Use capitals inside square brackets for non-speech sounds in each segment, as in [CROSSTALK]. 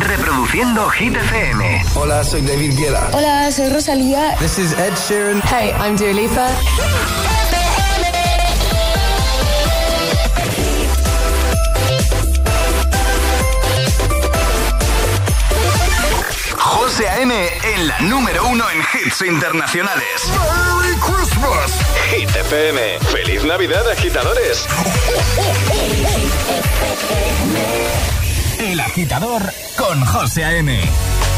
Reproduciendo Hit FM. Hola, soy David Guetta. Hola, soy Rosalía. This is Ed Sheeran. Hey, I'm Dua Lipa. José A.M. en la número uno en hits internacionales. ¡Merry Christmas! Hit FM. ¡Feliz Navidad, agitadores! [LAUGHS] El agitador con José A.M.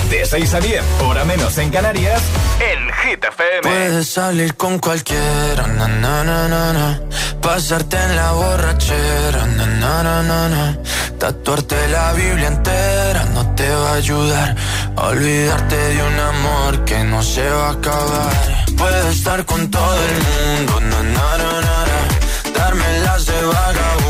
De 6 a 10, hora menos en Canarias, en Hit FM. Puedes salir con cualquiera, na, na, na, na, na. Pasarte en la borrachera, na, na, na, na, na. Tatuarte la Biblia entera no te va a ayudar. Olvidarte de un amor que no se va a acabar. Puedes estar con todo el mundo, na, na, na, na. Darme las de vagabundo,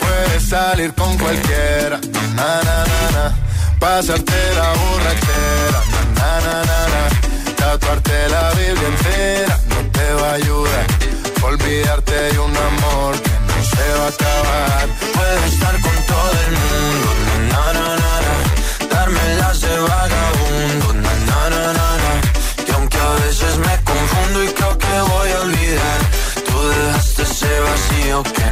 Puedes salir con cualquiera, na, na, na, na. Pasarte la borrachera, na, na, na, na. Tatuarte la Biblia entera no te va a ayudar. Olvidarte de un amor que no se va a acabar.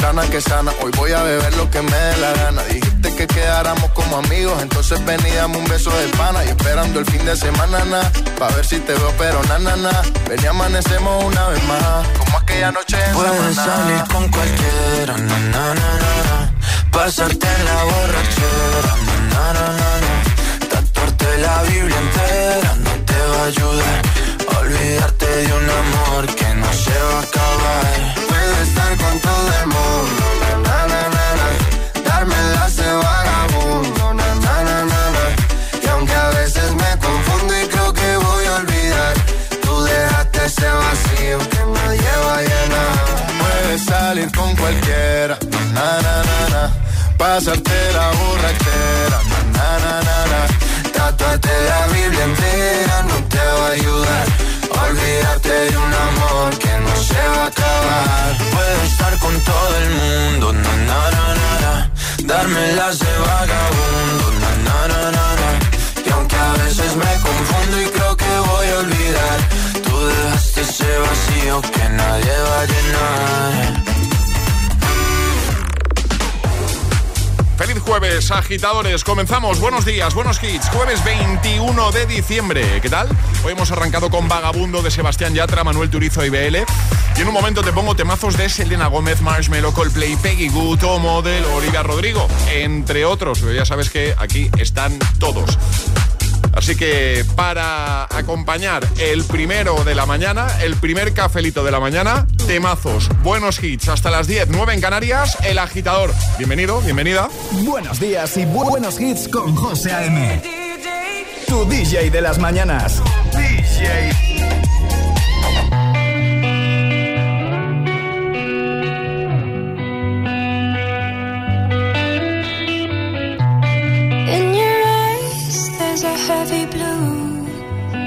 sana que sana, hoy voy a beber lo que me dé la gana. Dijiste que quedáramos como amigos, entonces ven y dame un beso de pana y esperando el fin de semana, na, pa' ver si te veo, pero na, na, na. Ven y amanecemos una vez más, como aquella noche en Puedes salir con cualquiera, na, na, na, na, na. Pasarte en la borrachera, na, na, na, na, na. Tatuarte la Biblia entera no te va a ayudar. Olvidarte de un amor que no se va a acabar. Puedo estar con todo el mundo, na, na, na, na, na. darme de vagabundo, na, na, na, na, na. y aunque a veces me confundo y creo que voy a olvidar, tú dejaste ese vacío que nadie va a llenar. Puedes salir con cualquiera, na na na na. Pasarte la borrachera, na na na na. Tatuarte la Biblia entera no te va a ayudar. Olvidarte de un amor que no se va a acabar. Puedo estar con todo el mundo, na na na na. Darme las de vagabundo, na na na na na. Y aunque a veces me confundo y creo que voy a olvidar, tú dejaste ese vacío que nadie va a llenar. Feliz jueves, agitadores. Comenzamos. Buenos días, buenos hits. Jueves 21 de diciembre. ¿Qué tal? Hoy hemos arrancado con Vagabundo de Sebastián Yatra, Manuel Turizo y BL. Y en un momento te pongo temazos de Selena Gómez, Marshmello, Coldplay, Peggy Goo, Model, Olivia Rodrigo, entre otros. Pero ya sabes que aquí están todos. Así que para acompañar el primero de la mañana, el primer cafelito de la mañana, temazos, buenos hits, hasta las 10, 9 en Canarias, el agitador. Bienvenido, bienvenida. Buenos días y bu- buenos hits con José A.M. Tu DJ de las mañanas. DJ.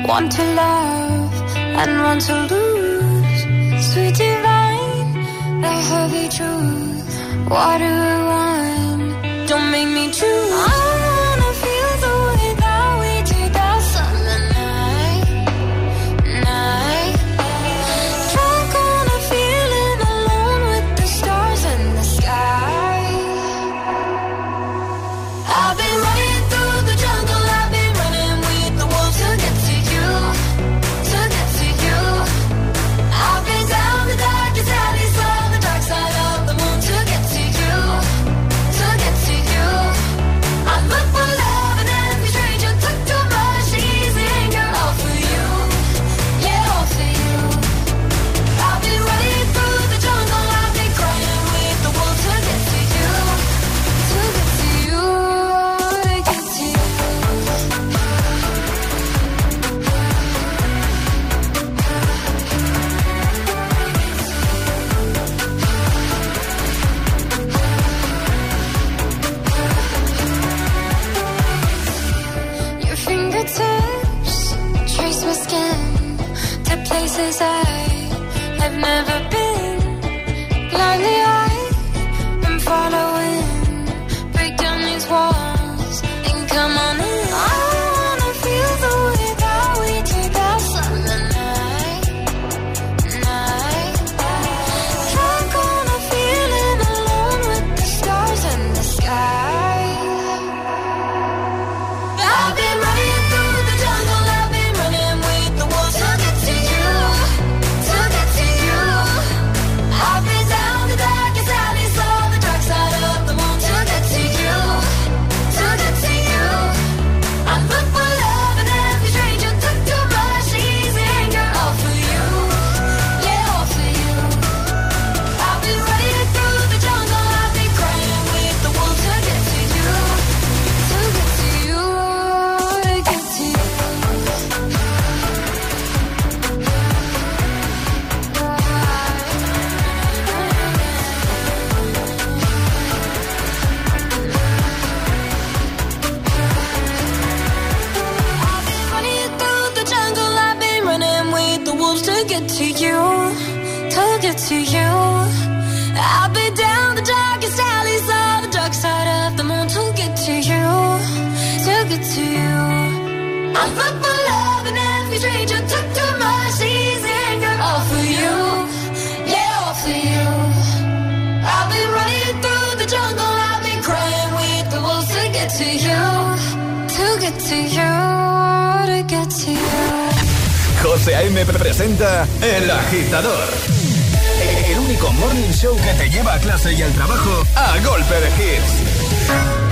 One to love and one to lose. Sweet divine, the heavy truth. Water wine, don't make me choose. José A.M. presenta El Agitador. El único morning show que te lleva a clase y al trabajo a golpe de hits.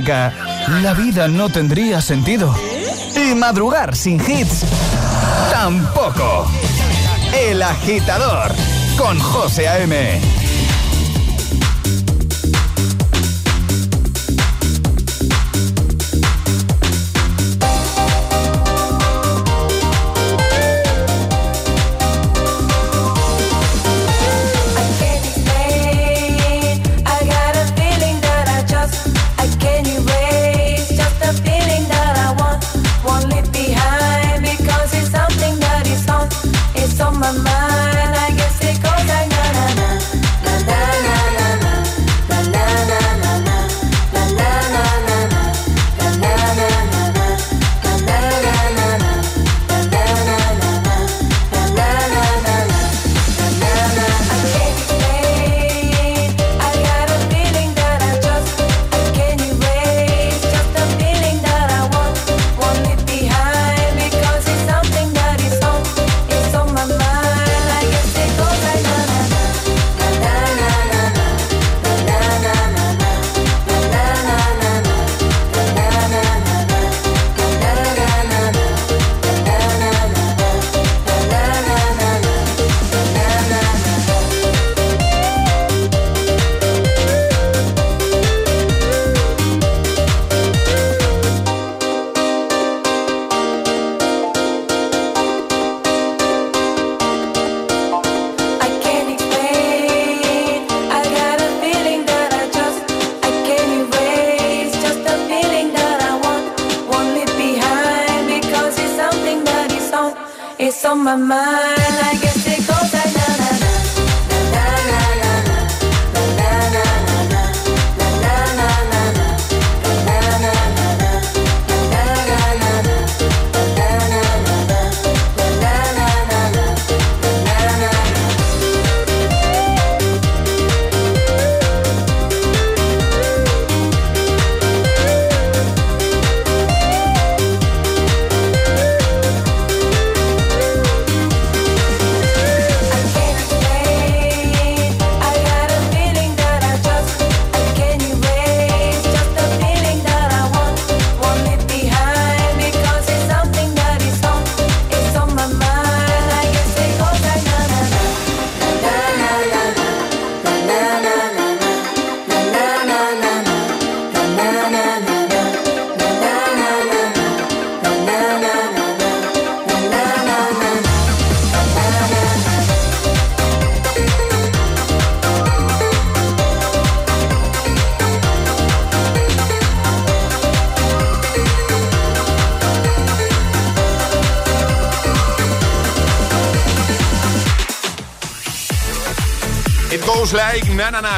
la vida no tendría sentido. Y madrugar sin hits, tampoco. El agitador con José A.M.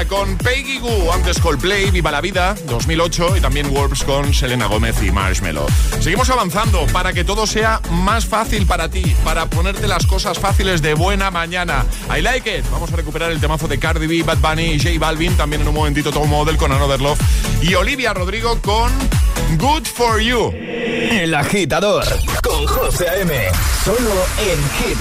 Con Peggy Goo, antes Coldplay, Viva la Vida, 2008 y también Wolves con Selena Gómez y Marshmello. Seguimos avanzando para que todo sea más fácil para ti, para ponerte las cosas fáciles de buena mañana. I like it. Vamos a recuperar el temazo de Cardi B, Bad Bunny y J Balvin, también en un momentito Tom Model con Another Love y Olivia Rodrigo con Good For You. El agitador con José A.M. Solo en Hit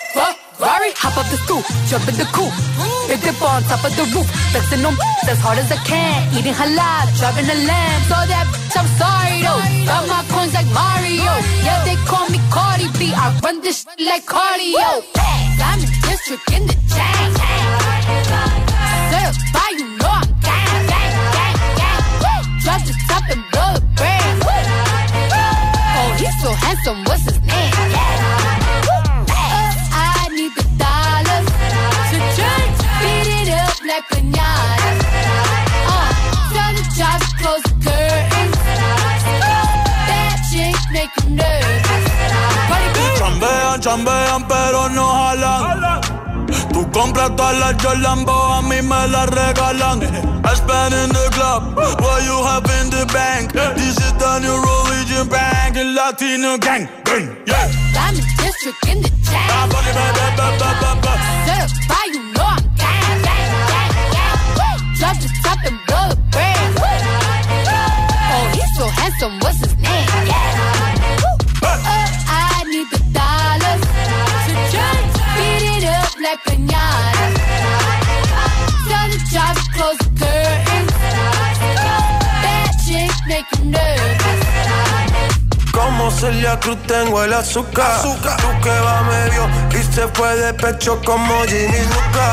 hop up the stoop, jump in the coupe. Big dip on top of the roof, flexing on [LAUGHS] as hard as I can. Eating halal, driving a lamb. So that bitch, I'm sorry though. Got my coins like Mario. Yeah, they call me Cardi B. I run this shit like cardio. Diamond district in the chain. Certified, you know I'm gang, gang, gang, gang. Drop the top and blow the brand. Oh, he's so handsome, what's his like. Uh, tell the jobs close the curtains. That chick make you nervous. Cardi B. Chambean, chambean, pero no jalan. Tú compras todas las Jolambo, a mí me las regalan. I spend in the club, what you have in the bank. This is the new religion bank, el Latino gang, gang, yeah. Diamond district in the chain. Ah. Certified, he's so handsome, what's his name? Uh, I need the dollars to change, beat it up like pinata. Tell the job to close the curtains. That chick make you nervous. Como Celia Cruz tengo el azúcar. Tú que va medio y se fue de pecho como Ginny Luca.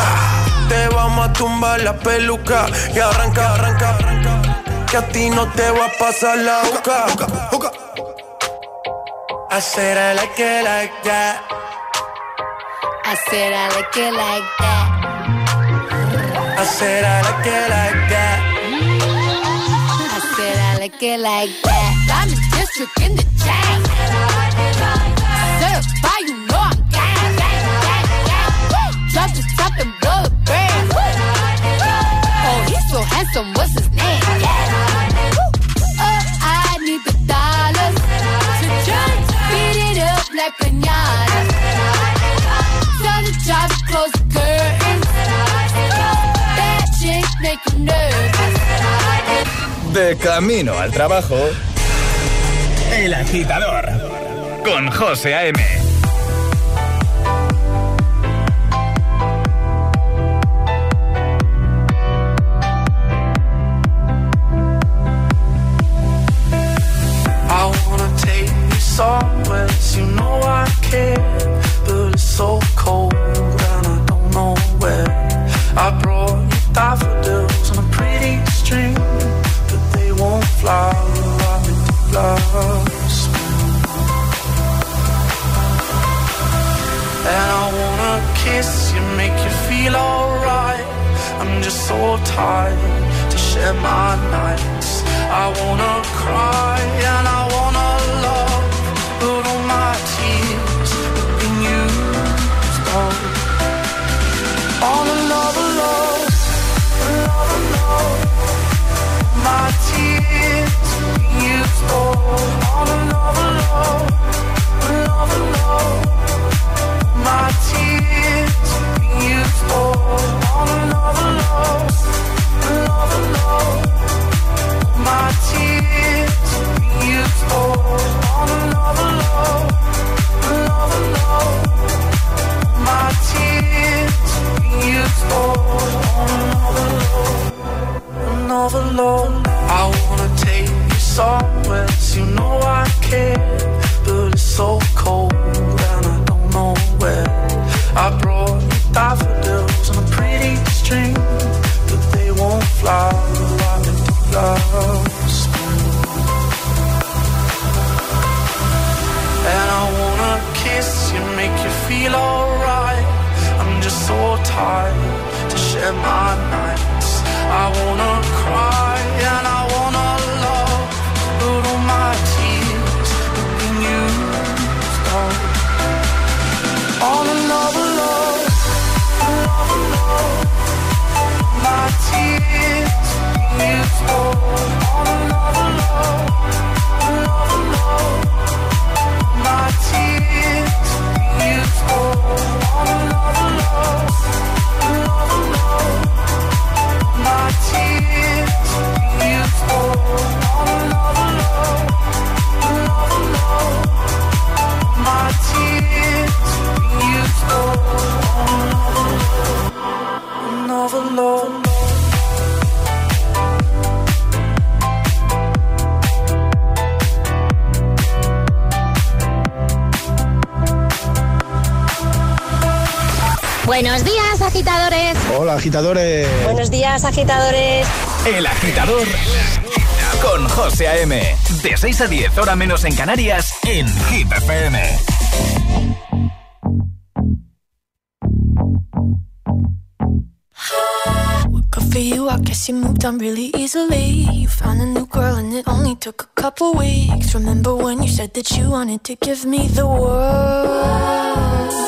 Te vamos a tumbar la peluca y arranca, arranca, arranca. Que a ti no te va a pasar la boca. I said I like it like that. I said I like it like that. I said I like it like that. I said I like it like that. Diamond district in the De camino al trabajo. El agitador. Con José A.M. tired to share my nights. I wanna cry and I wanna love, but all my tears have been used up. On another love, another love. My tears have been used up. On another love, agitadores. Buenos días, agitadores. El agitador con José A.M. De 6 a 10, hora menos en Canarias, en Hit FM. Good for you, I guess you moved on really easily. You found a new girl and it only took a couple weeks. Remember when you said that you wanted to give me the world?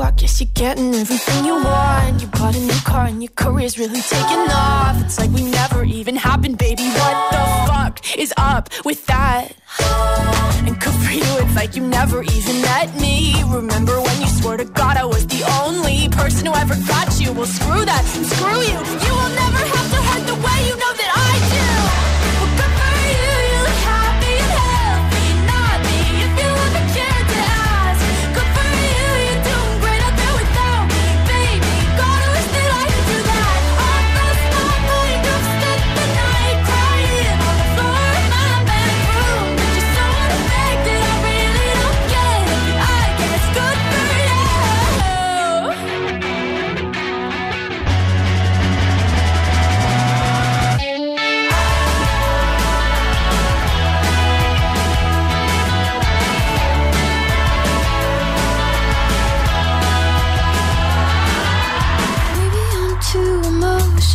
I guess you're getting everything you want. You bought a new car and your career's really taking off. It's like we never even happened, baby. What the fuck is up with that? And good for you, it's like you never even met me. Remember when you swore to God I was the only person who ever got you? Well, screw that, screw you. You will never have to hurt the way you know that I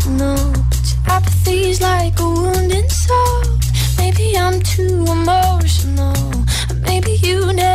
your apathy's like a wounded soul. Maybe I'm too emotional, maybe you never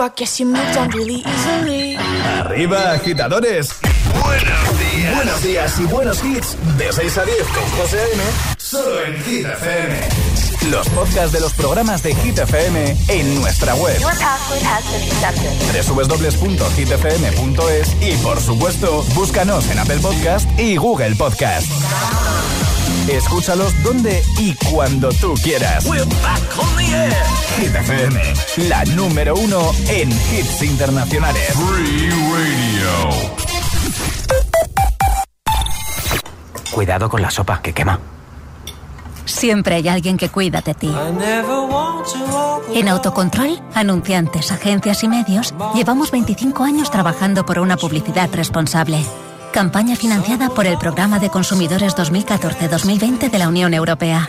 I guess you moved on really easily. Arriba, agitadores. Buenos días. Buenos días y buenos hits. De 6 a 10 con José A.M. Solo en Hit FM. Los podcasts de los programas de Hit FM en nuestra web. Your password has been accepted. www.hitfm.es y por supuesto, búscanos en Apple Podcast y Google Podcast. Escúchalos donde y cuando tú quieras. Hit FM, la número uno en hits internacionales. Free Radio. Cuidado con la sopa, que quema. Siempre hay alguien que cuida de ti. En Autocontrol, anunciantes, agencias y medios, llevamos 25 años trabajando por una publicidad responsable. Campaña financiada por el Programa de Consumidores 2014-2020 de la Unión Europea.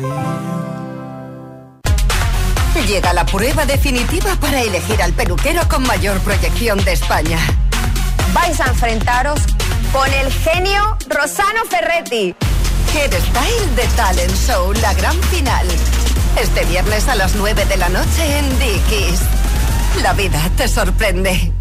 Llega la prueba definitiva para elegir al peluquero con mayor proyección de España. Vais a enfrentaros con el genio Rosano Ferretti. Head Style de Talent Show, la gran final. Este viernes a las 9 de la noche en Dickies. La vida te sorprende.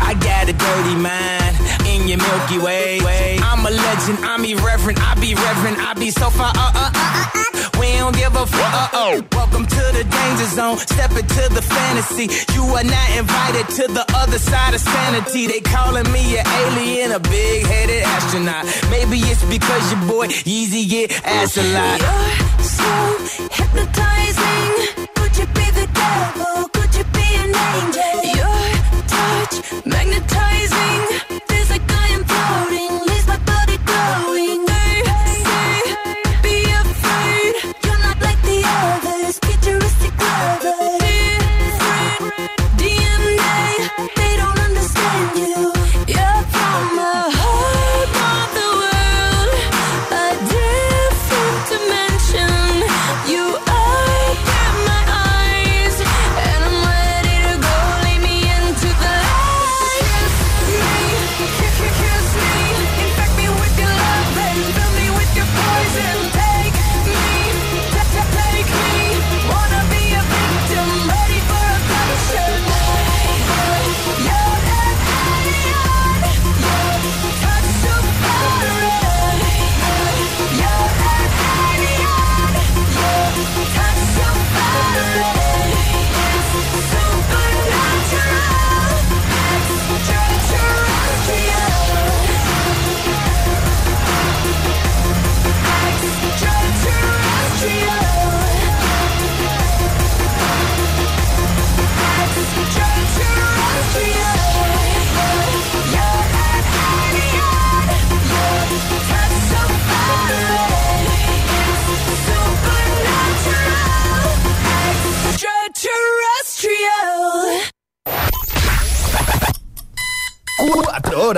I got a dirty mind in your Milky Way. I'm a legend, I'm irreverent, I be reverent, I be so far. Uh, uh, uh, uh, uh, we don't give a fuck. Uh, oh. Welcome to the danger zone, step into the fantasy. You are not invited to the other side of sanity. They calling me an alien, a big headed astronaut. Maybe it's because your boy Yeezy get asked a lot. You're so hypnotizing. Could you be the devil? time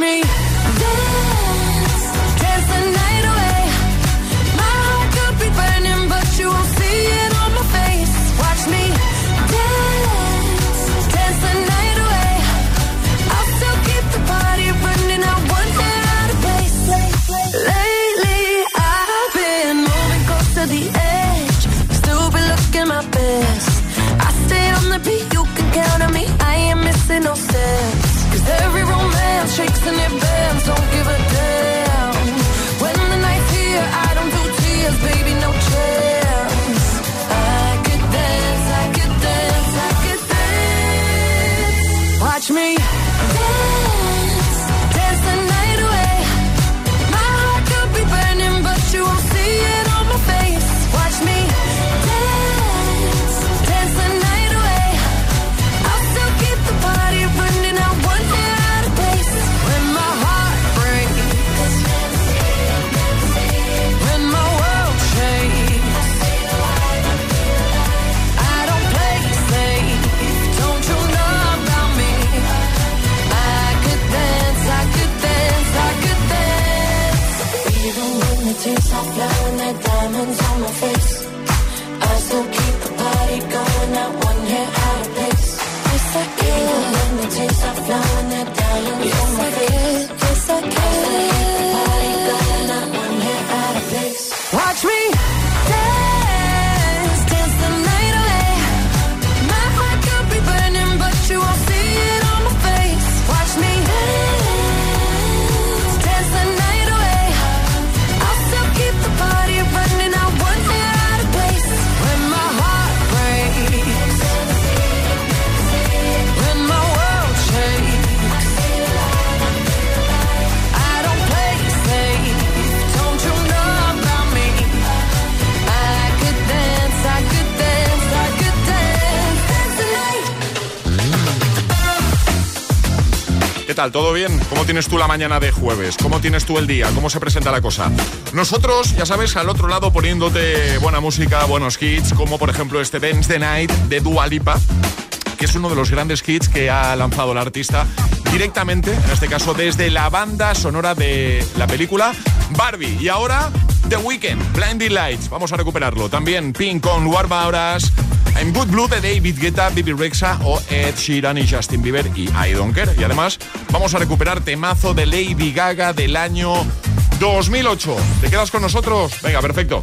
me ¿Todo bien? ¿Cómo tienes tú la mañana de jueves? ¿Cómo tienes tú el día? ¿Cómo se presenta la cosa? Nosotros, ya sabes, al otro lado poniéndote buena música, buenos hits, como por ejemplo este Dance the Night de Dua Lipa que es uno de los grandes hits que ha lanzado el artista directamente, en este caso desde la banda sonora de la película Barbie. Y ahora The Weeknd, Blinding Lights, vamos a recuperarlo. También Pink con Warm Hours, I'm Good Blue de David Guetta, Bibi Rexa o Ed Sheeran y Justin Bieber y I Don't Care. Y además vamos a recuperar temazo de Lady Gaga del año 2008. ¿Te quedas con nosotros? Venga, perfecto.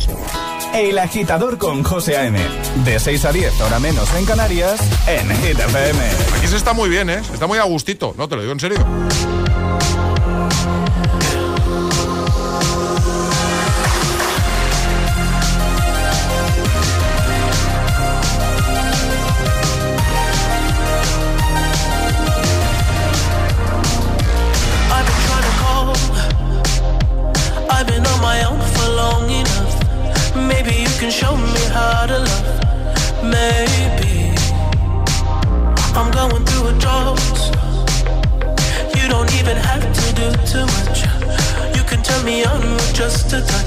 El agitador con José A.M. De 6 a 10, ahora menos en Canarias, en Hit FM. Aquí se está muy bien, ¿eh? Está muy a gustito. No, te lo digo en serio. Just a touch,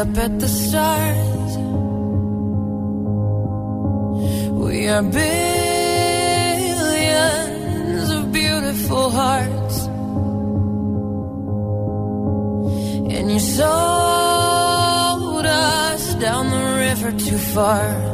up at the stars. We are billions of beautiful hearts. And you sold us down the river too far.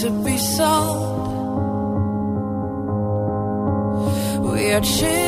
to be sold. We are children.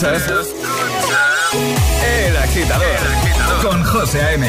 El agitador, El agitador. con José A.M.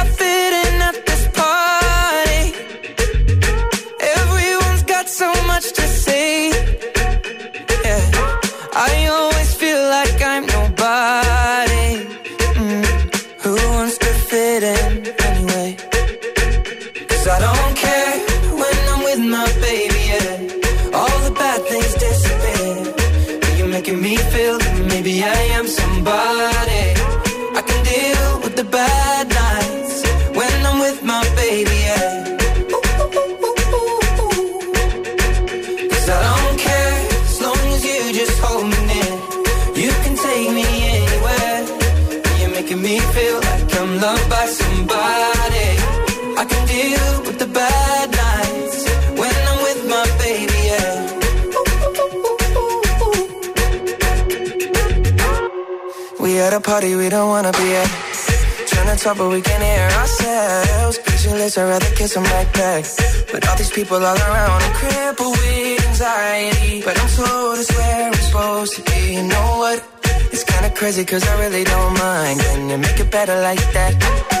talk but we can't hear ourselves. Pictureless, I'd rather kiss them right back. But all these people all around, I'm crippled with anxiety. But I'm told it's where I'm supposed to be. You know what? It's kinda crazy cause I really don't mind. Can you make it better like that?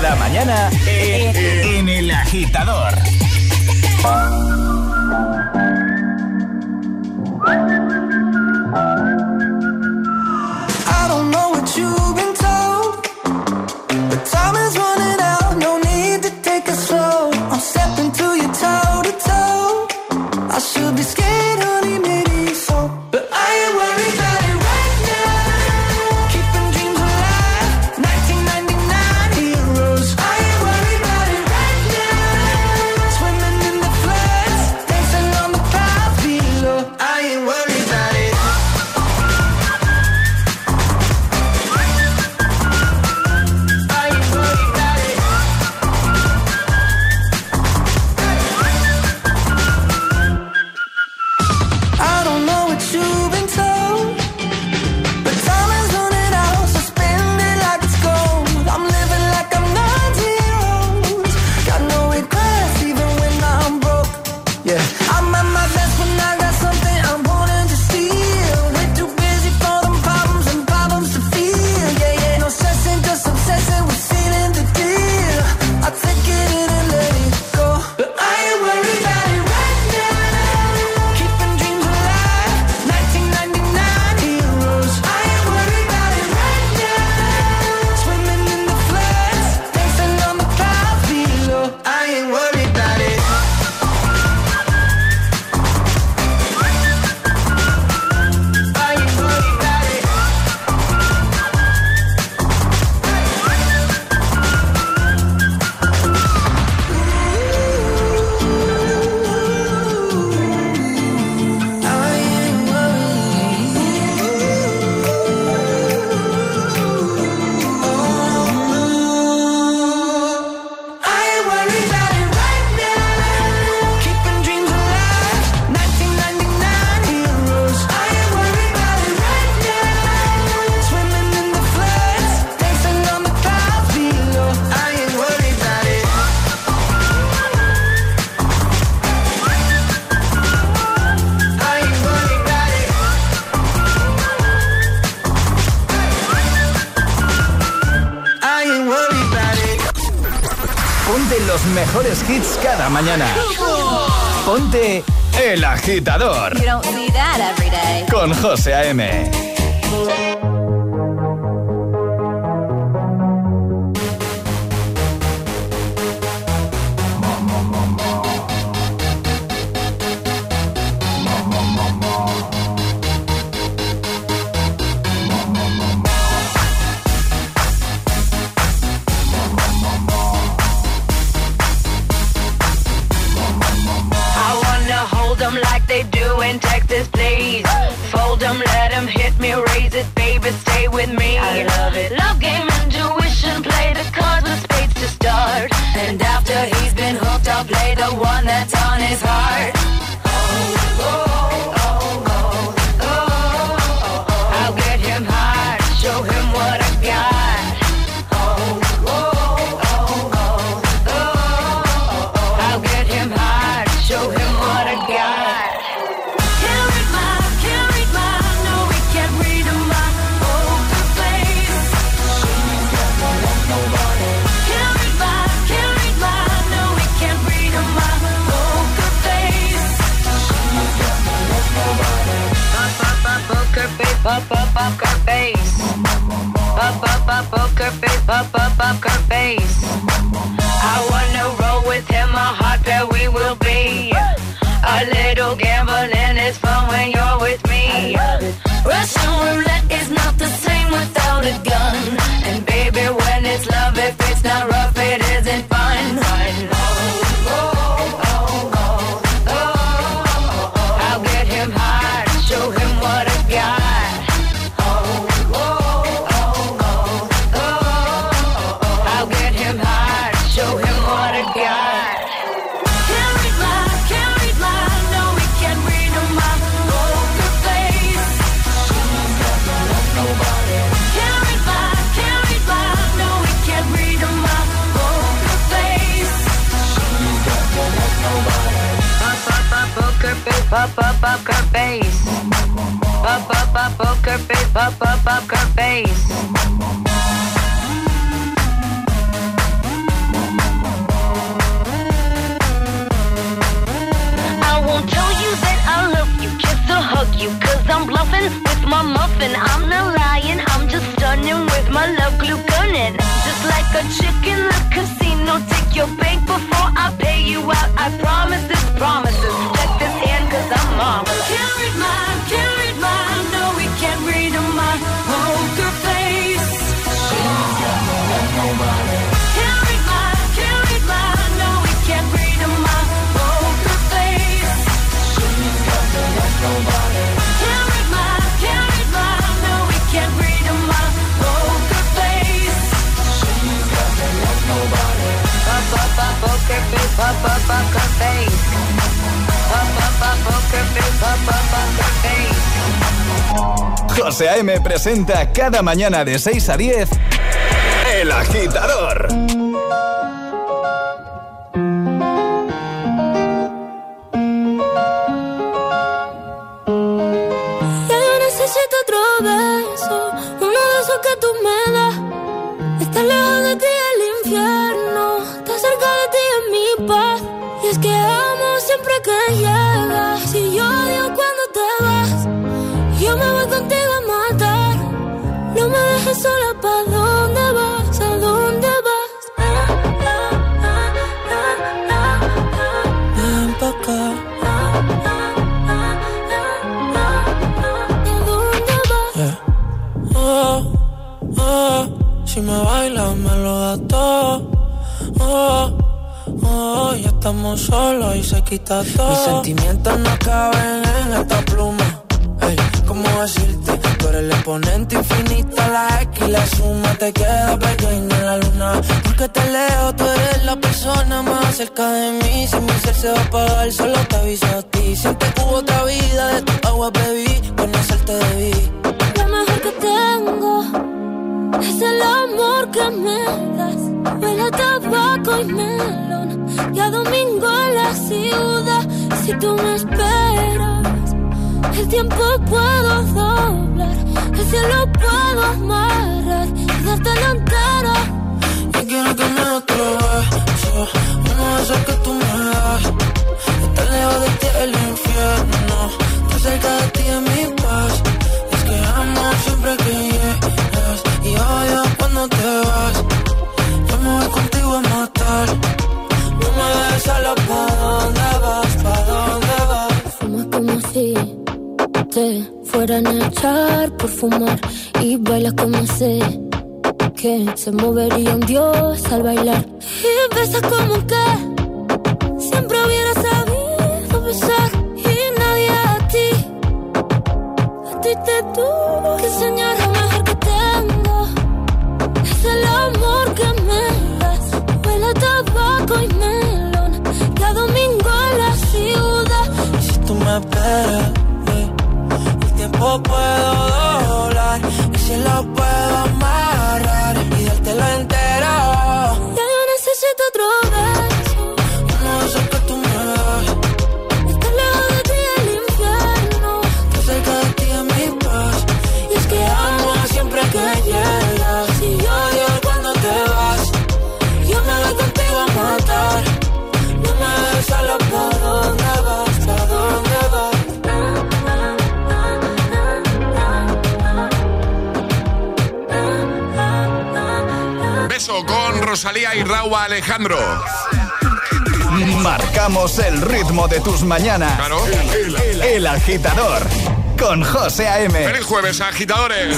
Cada mañana en, en El Agitador. Agitador. You don't see that every day. Con José A.M. the one that's on his heart. Roulette is not the same without a gun. Face, pop, pop, poker face. Pop, pop, pop, poker face, pop, pop, poker face. I won't tell you that I love you, kiss or hug you, cause I'm bluffing with my muffin. I'm not lying, I'm just stunning with my love glue gunning. Just like a chick in the casino, take your bank before I pay you out. I promise this promises cause I'm marvelous. Can't read mine, can't read mine, no we can't read a. Poker face. She's got no like nobody. Can't read mine, can't read no can't read. Poker face. She's got nobody. Can't read can't read no can't read. Poker face. She's got nobody. Poker face, face. José A.M. presenta cada mañana de 6 a 10 El Agitador. Estamos solos y se quita todo. Mis sentimientos no caben en esta pluma. Ey, ¿cómo decirte? Tú eres el exponente infinito, la X y la suma te queda pequeña en la luna. Porque te leo, tú eres la persona más cerca de mí. Si mi ser se va a apagar, solo te aviso a ti. Siempre que hubo otra vida, de tu agua bebí, conocerte debí. Lo mejor que tengo es el amor que me das. Huele a tabaco y melón. Y a domingo en la ciudad. Si tú me esperas, el tiempo puedo doblar. El cielo puedo amarrar. Y darte la entera. Yo quiero que me otro beso. Uno de que tú me das. Estar lejos de ti el infierno. Estar cerca de ti es mi paz. Es que amo siempre que no te vas. Yo me voy contigo a matar. No me dejes solo, ¿pa' dónde vas? ¿Pa' dónde vas? Fumas como si te fueran a echar por fumar. Y bailas como sé que se movería un dios al bailar. Y besas como que siempre hubiera sabido besar. Y nadie a ti, a ti te tuvo que enseñar el tiempo puedo Rosalía y Raúl Alejandro. Marcamos el ritmo de tus mañanas. Claro. El, agitador. Con José A.M. Feliz jueves, agitadores.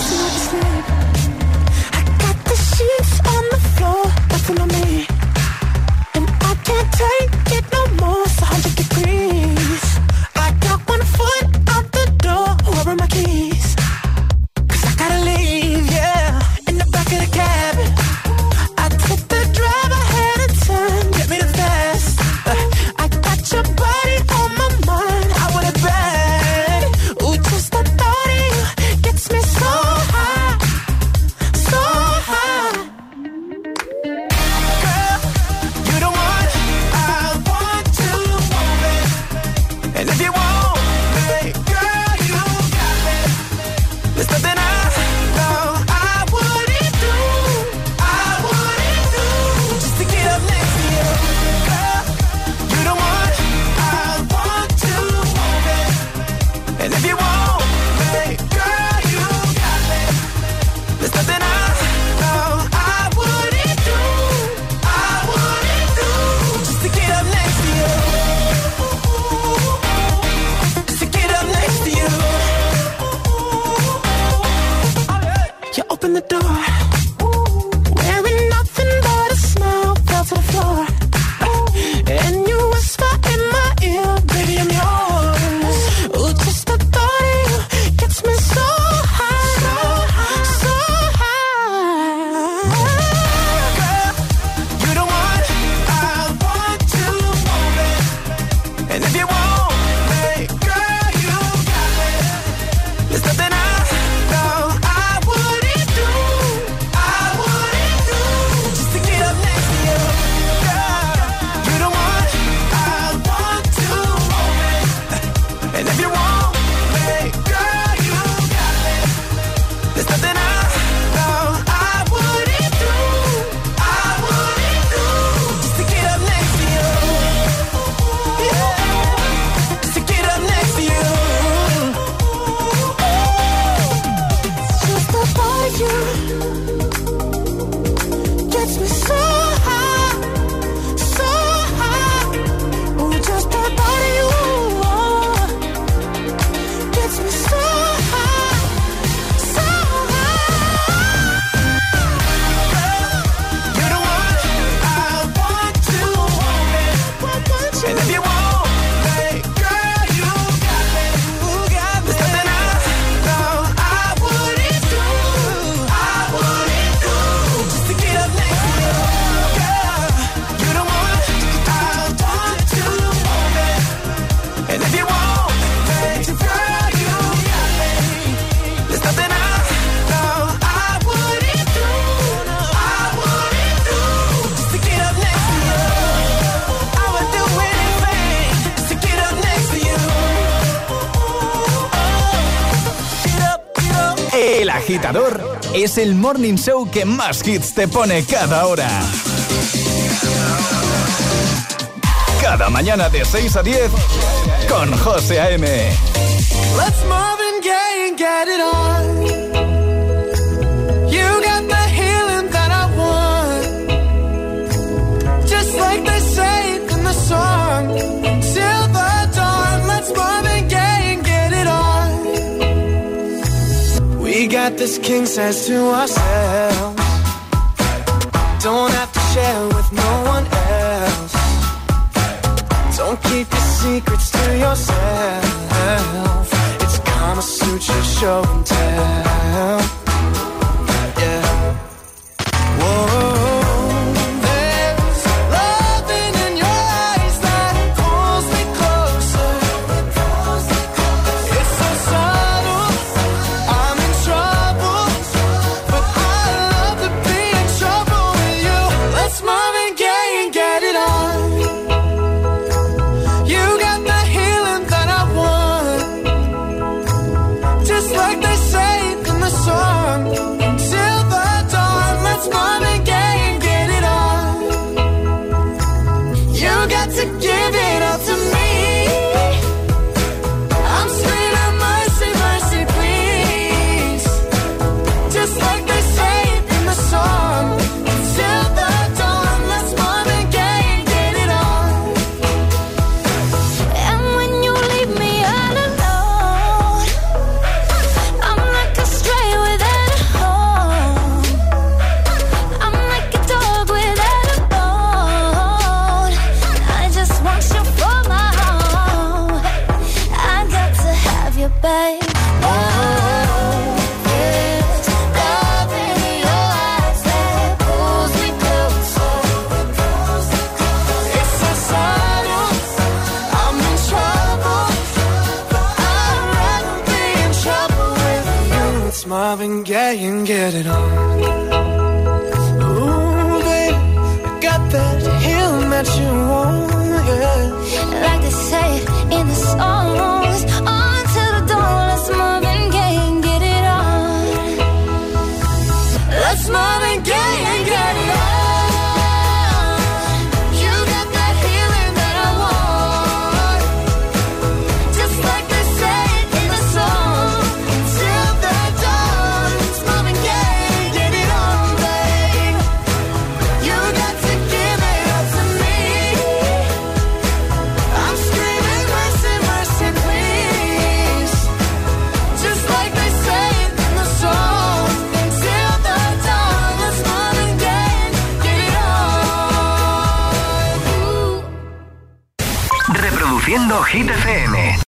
es el morning show que más hits te pone cada hora. Cada mañana de 6 a 10 con José A.M. Let's Marvin Gaye and get it on. this king says to ourselves. Don't have to share with no one else. Don't keep your secrets to yourself. It's karma suit your show and tell.